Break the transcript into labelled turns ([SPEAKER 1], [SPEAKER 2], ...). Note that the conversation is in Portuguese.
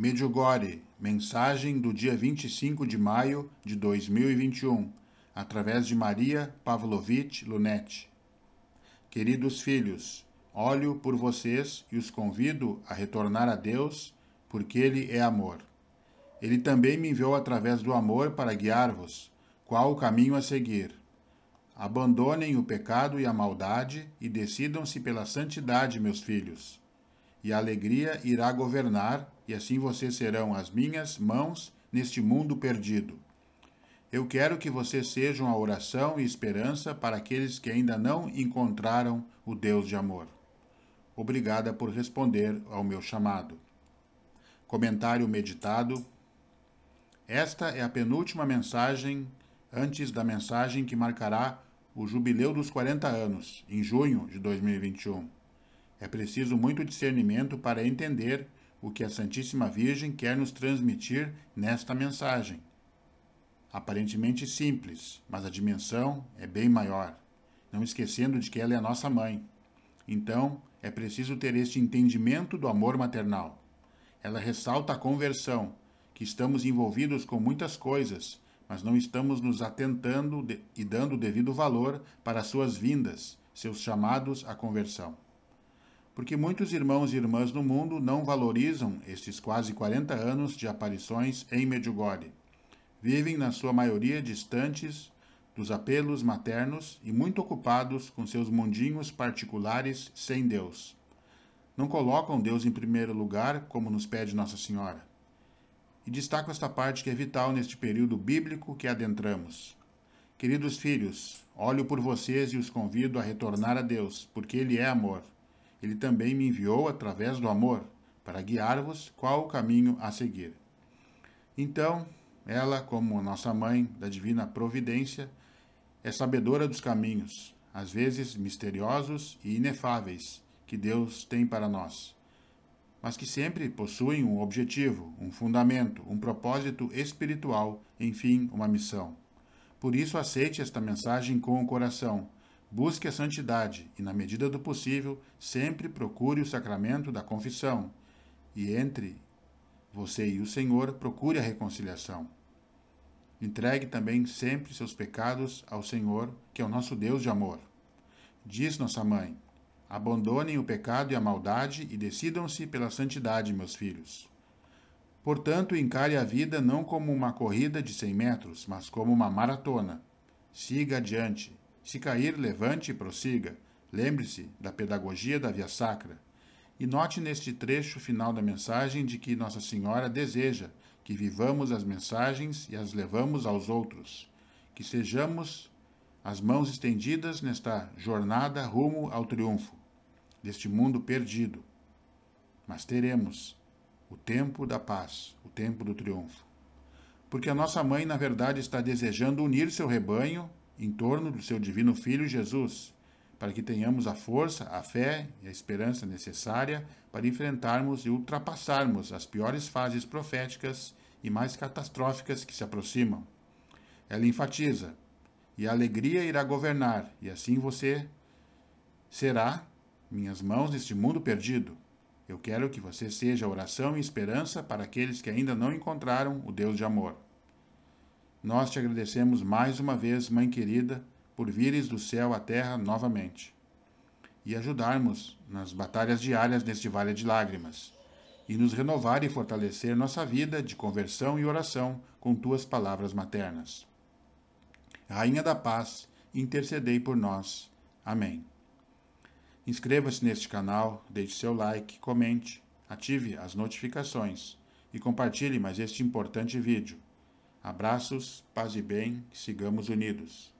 [SPEAKER 1] Medjugorje, mensagem do dia 25 de maio de 2021, através de Maria Pavlovich Lunetti. Queridos filhos, olho por vocês e os convido a retornar a Deus, porque Ele é amor. Ele também me enviou através do amor para guiar-vos, qual o caminho a seguir. Abandonem o pecado e a maldade e decidam-se pela santidade, meus filhos. E a alegria irá governar, e assim vocês serão as minhas mãos neste mundo perdido. Eu quero que vocês sejam a oração e esperança para aqueles que ainda não encontraram o Deus de amor. Obrigada por responder ao meu chamado. Comentário meditado. Esta é a penúltima mensagem antes da mensagem que marcará o jubileu dos 40 anos, em junho de 2021. É preciso muito discernimento para entender o que a Santíssima Virgem quer nos transmitir nesta mensagem. Aparentemente simples, mas a dimensão é bem maior, não esquecendo de que ela é a nossa mãe. Então, é preciso ter este entendimento do amor maternal. Ela ressalta a conversão, que estamos envolvidos com muitas coisas, mas não estamos nos atentando e dando o devido valor para suas vindas, seus chamados à conversão. Porque muitos irmãos e irmãs no mundo não valorizam estes quase 40 anos de aparições em Medjugorje. Vivem, na sua maioria, distantes dos apelos maternos e muito ocupados com seus mundinhos particulares sem Deus. Não colocam Deus em primeiro lugar, como nos pede Nossa Senhora e destaco esta parte que é vital neste período bíblico que adentramos. Queridos filhos, olho por vocês e os convido a retornar a Deus, porque Ele é amor. Ele também me enviou através do amor, para guiar-vos qual o caminho a seguir. Então, ela, como nossa mãe da divina providência, é sabedora dos caminhos, às vezes misteriosos e inefáveis, que Deus tem para nós mas que sempre possuem um objetivo, um fundamento, um propósito espiritual, enfim, uma missão. Por isso, aceite esta mensagem com o coração. Busque a santidade e, na medida do possível, sempre procure o sacramento da confissão. E entre você e o Senhor, procure a reconciliação. Entregue também sempre seus pecados ao Senhor, que é o nosso Deus de amor. Diz nossa mãe: Abandonem o pecado e a maldade e decidam-se pela santidade, meus filhos. Portanto, encare a vida não como uma corrida de cem metros, mas como uma maratona. Siga adiante. Se cair, levante e prossiga. Lembre-se da pedagogia da Via Sacra. E note neste trecho final da mensagem de que Nossa Senhora deseja que vivamos as mensagens e as levamos aos outros, que sejamos as mãos estendidas nesta jornada rumo ao triunfo deste mundo perdido. Mas teremos o tempo da paz, o tempo do triunfo. Porque a nossa mãe, na verdade, está desejando unir seu rebanho em torno do seu divino filho Jesus, para que tenhamos a força, a fé e a esperança necessária para enfrentarmos e ultrapassarmos as piores fases proféticas e mais catastróficas que se aproximam. Ela enfatiza: e a alegria irá governar, e assim você será minhas mãos neste mundo perdido. Eu quero que você seja oração e esperança para aqueles que ainda não encontraram o Deus de amor. Nós te agradecemos mais uma vez, Mãe querida, por vires do céu à terra novamente e ajudarmos nas batalhas diárias neste vale de lágrimas e nos renovar e fortalecer nossa vida de conversão e oração com tuas palavras maternas. Rainha da Paz, intercedei por nós. Amém. Inscreva-se neste canal, deixe seu like, comente, ative as notificações e compartilhe mais este importante vídeo. Abraços, paz e bem, sigamos unidos.